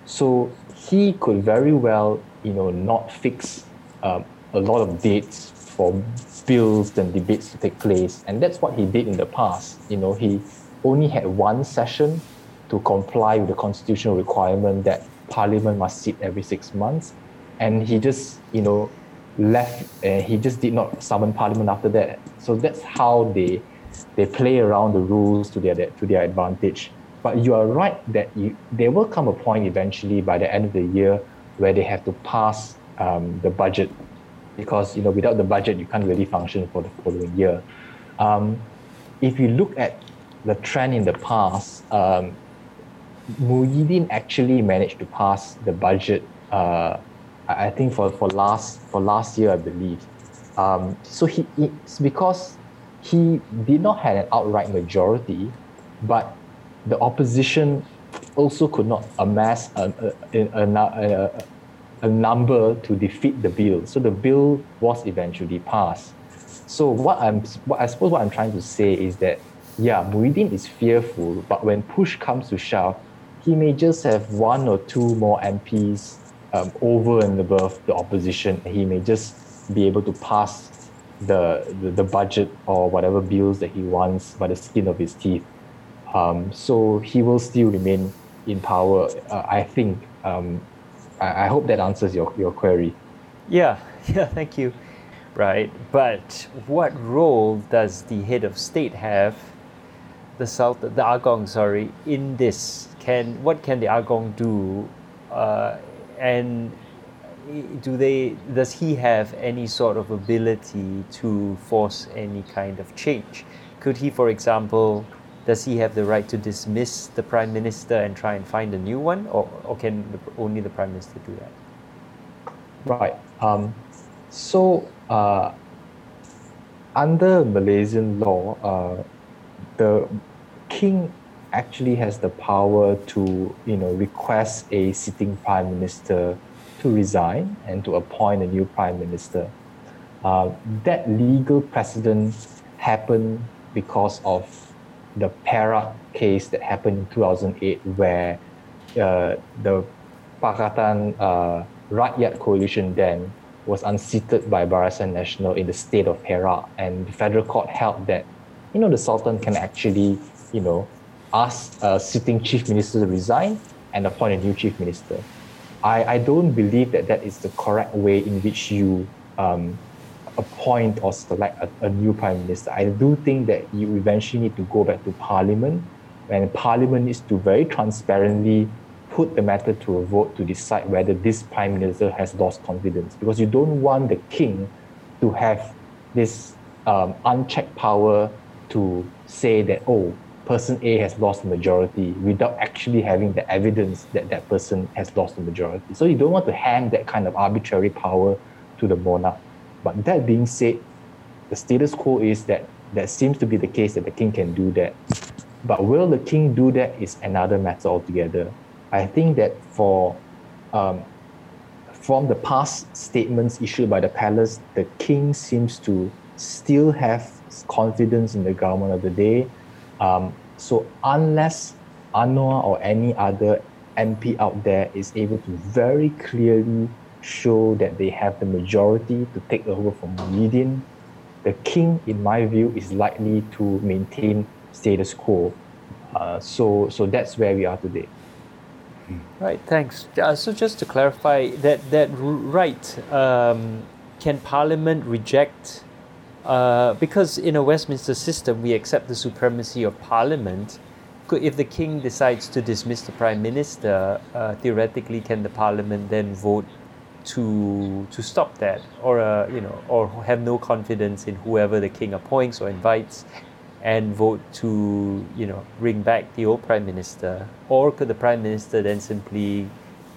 So he could very well, you know, not fix um, a lot of dates for bills and debates to take place, and that's what he did in the past. You know, he only had one session to comply with the constitutional requirement that Parliament must sit every six months, and he just, you know, left. and he just did not summon Parliament after that. So that's how they they play around the rules to their to their advantage. But you are right that you, there will come a point eventually by the end of the year where they have to pass um, the budget because you know without the budget you can't really function for the following year. Um, if you look at the trend in the past, um, Muhyiddin actually managed to pass the budget. Uh, I think for, for last for last year, I believe. Um, so he it's because he did not have an outright majority, but the opposition also could not amass a, a, a, a, number to defeat the bill. So the bill was eventually passed. So what I'm, what I suppose what I'm trying to say is that, yeah, Muhyiddin is fearful, but when push comes to shove, he may just have one or two more MPs um, over and above the opposition. He may just be able to pass the, the, the budget or whatever bills that he wants by the skin of his teeth. Um, so he will still remain in power, uh, I think, um, I, I hope that answers your, your query. Yeah, yeah, thank you. Right, but what role does the head of state have, the Sultan, the Agong, sorry, in this? Can what can the Agong do, uh, and do they? Does he have any sort of ability to force any kind of change? Could he, for example, does he have the right to dismiss the prime minister and try and find a new one, or, or can only the prime minister do that? Right. Um, so, uh, under Malaysian law, uh, the king actually has the power to, you know, request a sitting prime minister to resign and to appoint a new prime minister. Uh, that legal precedent happened because of the Perak case that happened in 2008, where uh, the Pakatan uh, Rakyat Coalition then was unseated by Barisan Nasional in the state of Perak, and the federal court held that, you know, the Sultan can actually, you know, ask a sitting chief minister to resign and appoint a new chief minister. I, I don't believe that that is the correct way in which you um, appoint or select a, a, new prime minister. I do think that you eventually need to go back to parliament, and parliament needs to very transparently put the matter to a vote to decide whether this prime minister has lost confidence. Because you don't want the king to have this um, unchecked power to say that, oh, person A has lost the majority without actually having the evidence that that person has lost the majority. So you don't want to hand that kind of arbitrary power to the monarch. But that being said, the status quo is that that seems to be the case that the king can do that. But will the king do that is another matter altogether. I think that for um, from the past statements issued by the palace, the king seems to still have confidence in the government of the day. Um, so unless Anwar or any other MP out there is able to very clearly show that they have the majority to take over from Muhyiddin, the king, in my view, is likely to maintain status quo. Uh, so, so that's where we are today. Right. Thanks. Uh, so, just to clarify, that that right, um, can Parliament reject? Uh, because in a Westminster system, we accept the supremacy of Parliament. If the king decides to dismiss the prime minister, uh, theoretically, can the Parliament then vote to to stop that, or uh, you know, or have no confidence in whoever the king appoints or invites, and vote to you know bring back the old prime minister, or could the prime minister then simply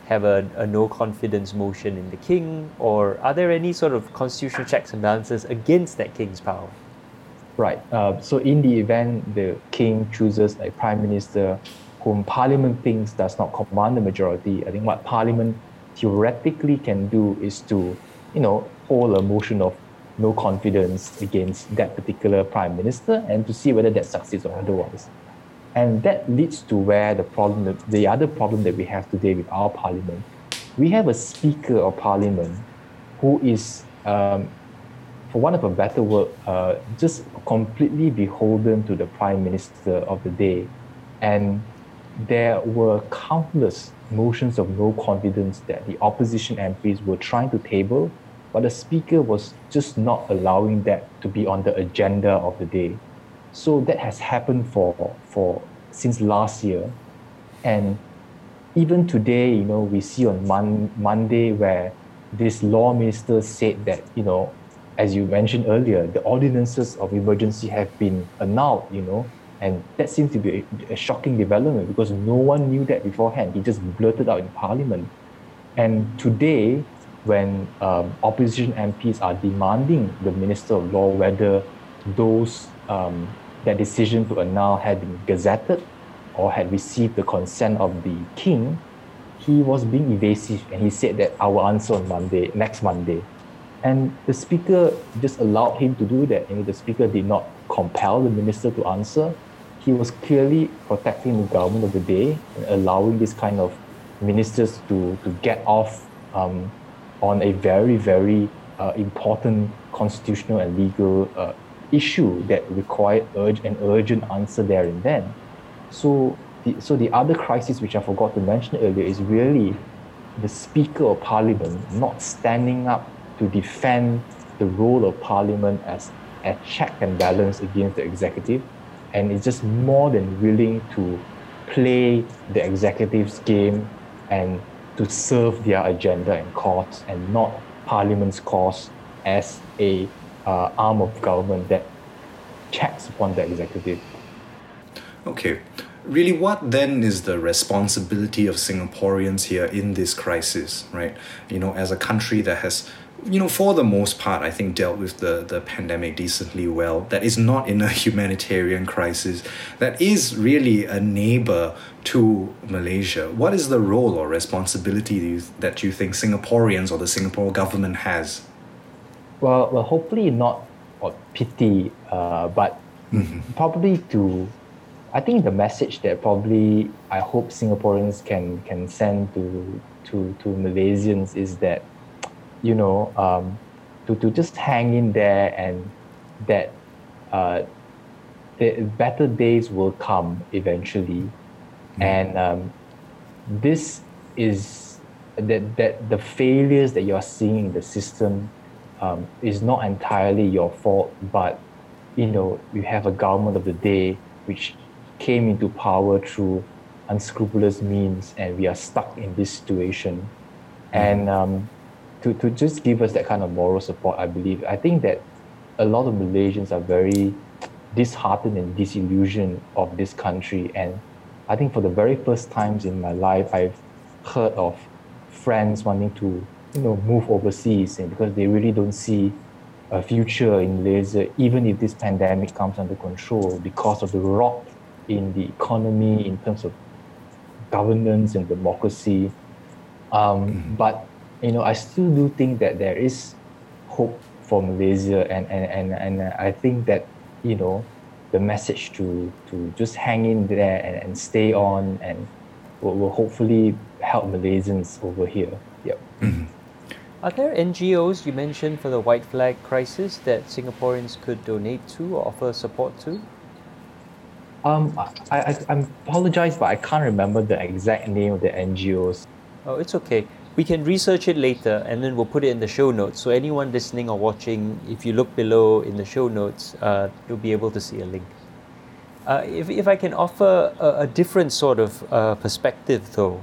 have a, a no confidence motion in the king, or are there any sort of constitutional checks and balances against that king's power? Right. Uh, so in the event the king chooses a prime minister whom parliament thinks does not command the majority, I think what parliament theoretically can do is to, you know, hold a motion of no confidence against that particular prime minister and to see whether that succeeds or otherwise. And that leads to where the problem, the other problem that we have today with our parliament. We have a speaker of parliament who is, um, for want of a better word, uh, just completely beholden to the prime minister of the day. And there were countless motions of no confidence that the opposition MPs were trying to table, but the speaker was just not allowing that to be on the agenda of the day. So that has happened for for since last year, and even today, you know, we see on Mon- Monday where this law minister said that you know, as you mentioned earlier, the ordinances of emergency have been annulled. You know, and that seems to be a, a, shocking development because no one knew that beforehand. He just blurted out in parliament. And today, when um, opposition MPs are demanding the Minister of Law whether those um, that decision to annul had been gazetted or had received the consent of the king, he was being evasive and he said that I will answer on Monday, next Monday. And the speaker just allowed him to do that. And the speaker did not compel the minister to answer he was clearly protecting the government of the day and allowing this kind of ministers to, to get off um, on a very, very uh, important constitutional and legal uh, issue that required urge, an urgent answer there and then. So the, so the other crisis which I forgot to mention earlier is really the Speaker of Parliament not standing up to defend the role of Parliament as a check and balance against the executive and is just more than willing to play the executive's game and to serve their agenda and cause and not parliament's cause as a uh, arm of government that checks upon the executive. Okay. Really, what then is the responsibility of Singaporeans here in this crisis, right? You know, as a country that has you know, for the most part, I think dealt with the, the pandemic decently well. That is not in a humanitarian crisis. That is really a neighbor to Malaysia. What is the role or responsibility that you think Singaporeans or the Singapore government has? Well, well hopefully not or pity, uh, but mm-hmm. probably to. I think the message that probably I hope Singaporeans can can send to to to Malaysians is that you know, um, to, to just hang in there and that uh, the better days will come eventually. Mm-hmm. And um, this is that, that the failures that you're seeing in the system um, is not entirely your fault, but you know, you have a government of the day which came into power through unscrupulous means, and we are stuck in this situation. Mm-hmm. And um, to, to just give us that kind of moral support, I believe. I think that a lot of Malaysians are very disheartened and disillusioned of this country. And I think for the very first times in my life, I've heard of friends wanting to, you know, move overseas and because they really don't see a future in Malaysia, even if this pandemic comes under control because of the rot in the economy in terms of governance and democracy. Um, mm-hmm. But you know, I still do think that there is hope for Malaysia, and and and, and I think that you know, the message to to just hang in there and, and stay on and will, will hopefully help Malaysians over here. Are there NGOs you mentioned for the white flag crisis that Singaporeans could donate to or offer support to? Um, I, I, I apologize, but I can't remember the exact name of the NGOs. Oh, it's okay we can research it later and then we'll put it in the show notes. So anyone listening or watching, if you look below in the show notes, uh, you'll be able to see a link. Uh, if, if I can offer a, a different sort of uh, perspective though,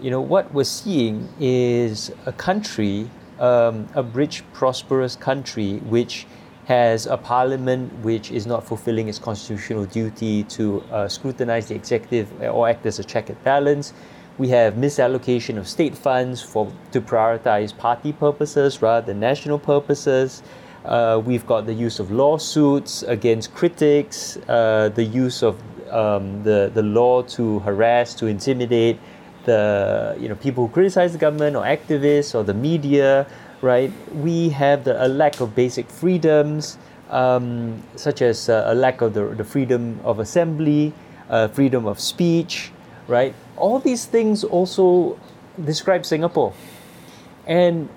you know, what we're seeing is a country, um, a rich, prosperous country, which has a parliament which is not fulfilling its constitutional duty to uh, scrutinize the executive or act as a check and balance. We have misallocation of state funds for to prioritize party purposes rather than national purposes. Uh, we've got the use of lawsuits against critics, uh, the use of um, the, the law to harass, to intimidate the you know people who criticize the government or activists or the media, right? We have the, a lack of basic freedoms, um, such as uh, a lack of the, the freedom of assembly, uh, freedom of speech, right? All these things also describe Singapore. And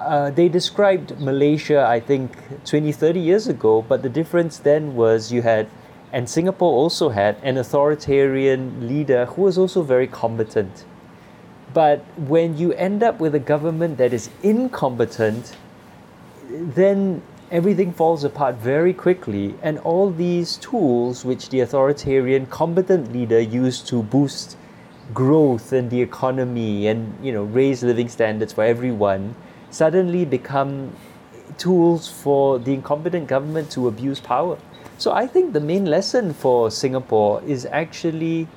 uh, they described Malaysia, I think, 20, 30 years ago, but the difference then was you had, and Singapore also had, an authoritarian leader who was also very competent. But when you end up with a government that is incompetent, then everything falls apart very quickly. And all these tools, which the authoritarian, competent leader used to boost growth in the economy and you know raise living standards for everyone, suddenly become tools for the incompetent government to abuse power. So I think the main lesson for Singapore is actually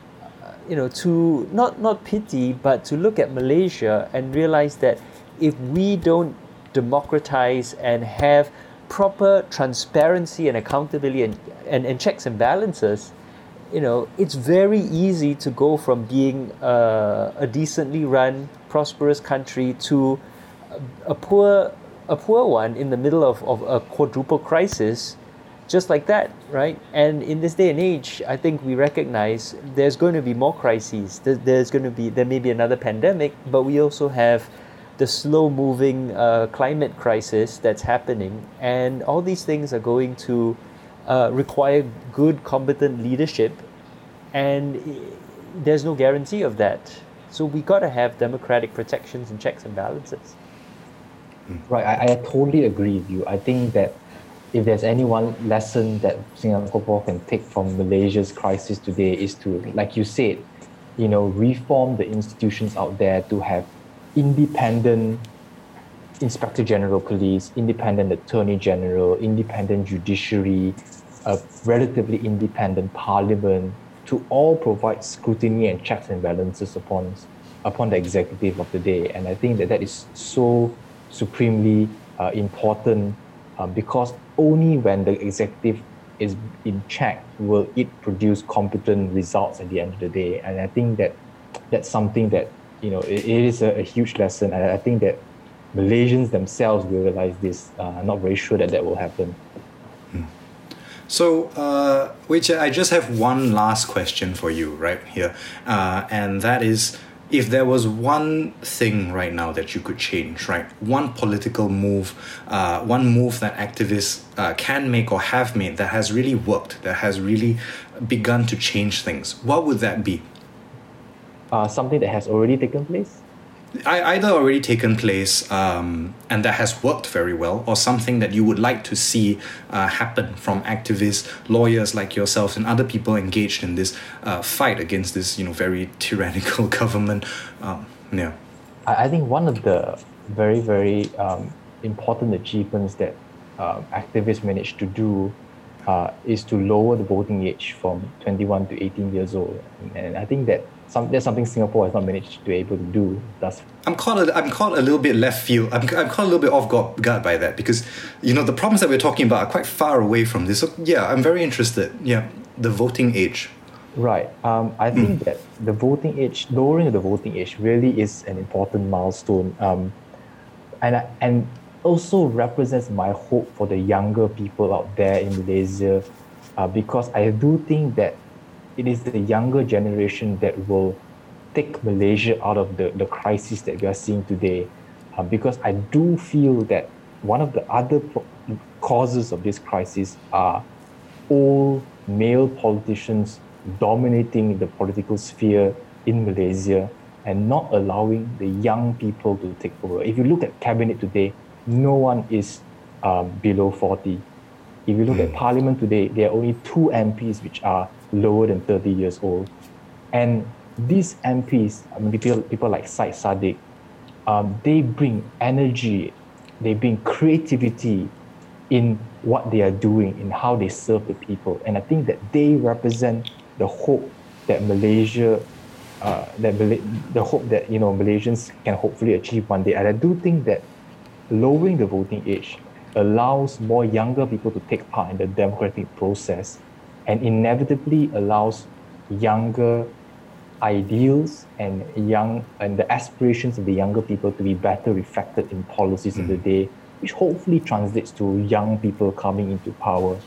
uh, you know, to not not pity, but to look at Malaysia and realize that if we don't democratize and have proper transparency and accountability and, and, and checks and balances, you know, it's very easy to go from being a, a decently run, prosperous country to a, a poor a poor one in the middle of, of a quadruple crisis just like that, right? And in this day and age, I think we recognize there's going to be more crises. There's going to be there may be another pandemic, but we also have the slow-moving uh, climate crisis that's happening, and all these things are going to uh, require good, competent leadership, and there's no guarantee of that. So we got to have democratic protections and checks and balances. Right, I, I totally agree with you. I think that if there's any one lesson that Singapore can take from Malaysia's crisis today is to, like you said, you know, reform the institutions out there to have independent inspector general police, independent attorney general, independent judiciary, a relatively independent parliament to all provide scrutiny and checks and balances upon upon the executive of the day. And I think that that is so supremely uh, important um, because only when the executive is in check will it produce competent results at the end of the day. And I think that that's something that you know it, it is a, a, huge lesson. And I think that Malaysians themselves will realize this. Uh, I'm not very sure that that will happen. Hmm. So, uh, which I just have one last question for you right here, uh, and that is if there was one thing right now that you could change, right, one political move, uh, one move that activists uh, can make or have made that has really worked, that has really begun to change things, what would that be? Uh, something that has already taken place? Either already taken place um, and that has worked very well, or something that you would like to see uh, happen from activists, lawyers like yourselves, and other people engaged in this uh, fight against this, you know, very tyrannical government. Um, yeah, I think one of the very very um, important achievements that uh, activists managed to do uh, is to lower the voting age from 21 to 18 years old, and I think that some, that's something Singapore has not managed to be able to do thus. I'm caught. A, I'm caught a little bit left field. I'm, I'm caught a little bit off guard by that because, you know, the problems that we're talking about are quite far away from this. So yeah, I'm very interested. Yeah, the voting age. Right. Um, I think mm. that the voting age, lowering the voting age, really is an important milestone. Um, and and also represents my hope for the younger people out there in Malaysia, uh, because I do think that it is the younger generation that will take Malaysia out of the, the crisis that we are seeing today. Uh, because I do feel that one of the other pro- causes of this crisis are all male politicians dominating the political sphere in Malaysia and not allowing the young people to take over. If you look at cabinet today, no one is um, below 40. If you look mm. at hmm. parliament today, there are only two MPs which are lower than 30 years old. And these MPs, I mean, people, people like Syed Saddiq, um, they bring energy, they bring creativity in what they are doing, in how they serve the people. And I think that they represent the hope that Malaysia, uh, that the hope that you know Malaysians can hopefully achieve one day. And I do think that lowering the voting age allows more younger people to take part in the democratic process and inevitably allows younger ideals and young and the aspirations of the younger people to be better reflected in policies mm. of the mm. day, which hopefully translates to young people coming into power.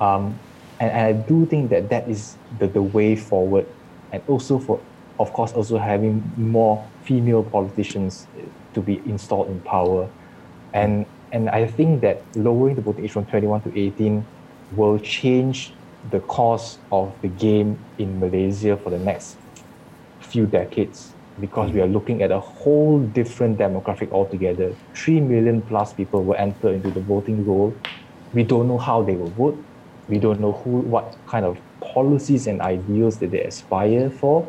Um, and, and, I do think that that is the, the way forward, and also for, of course, also having more female politicians to be installed in power, and and I think that lowering the voting age from 21 to 18 will change the course of the game in Malaysia for the next few decades because we are mm-hmm. looking at a whole different demographic altogether. Three million plus people will enter into the voting roll. We don't know how they will vote. We don't know who, what kind of policies and ideals that they aspire for.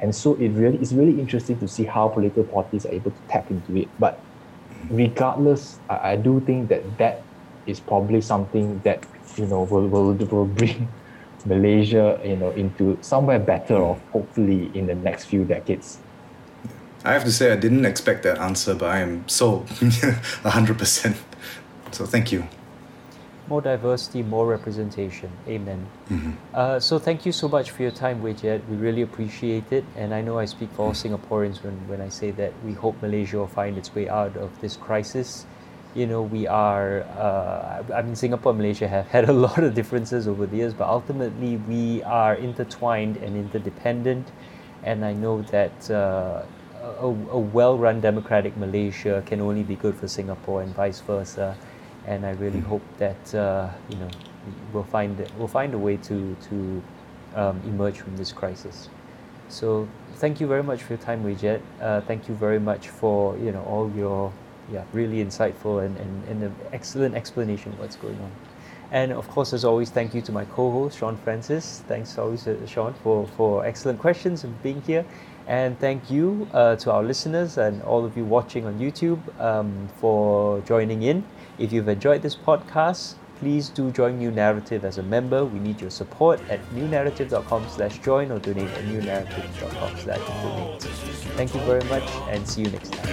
And so it really is really interesting to see how political parties are able to tap into it. But mm-hmm. regardless, I, I do think that that is probably something that you know will will, will bring Malaysia, you know, into somewhere better off, hopefully in the next few decades. I have to say, I didn't expect that answer, but I am so 100%. So thank you. More diversity, more representation. Amen. Mm-hmm. Uh, so thank you so much for your time, Wei Jiet. We really appreciate it. And I know I speak for all Singaporeans when, when I say that we hope Malaysia will find its way out of this crisis you know, we are, uh, I mean, Singapore and Malaysia have had a lot of differences over the years, but ultimately we are intertwined and interdependent. And I know that uh, a, a well run democratic Malaysia can only be good for Singapore and vice versa. And I really hope that, uh, you know, we'll find, we'll find a way to, to um, emerge from this crisis. So thank you very much for your time, Wei Uh, thank you very much for, you know, all your yeah, really insightful and, and, and an excellent explanation of what's going on. And of course, as always, thank you to my co-host, Sean Francis. Thanks always, uh, Sean, for, for excellent questions and being here. And thank you uh, to our listeners and all of you watching on YouTube um, for joining in. If you've enjoyed this podcast, please do join New Naratif as a member. We need your support at newnaratif.com slash join or donate at newnaratif.com slash donate. Thank you very much and see you next time.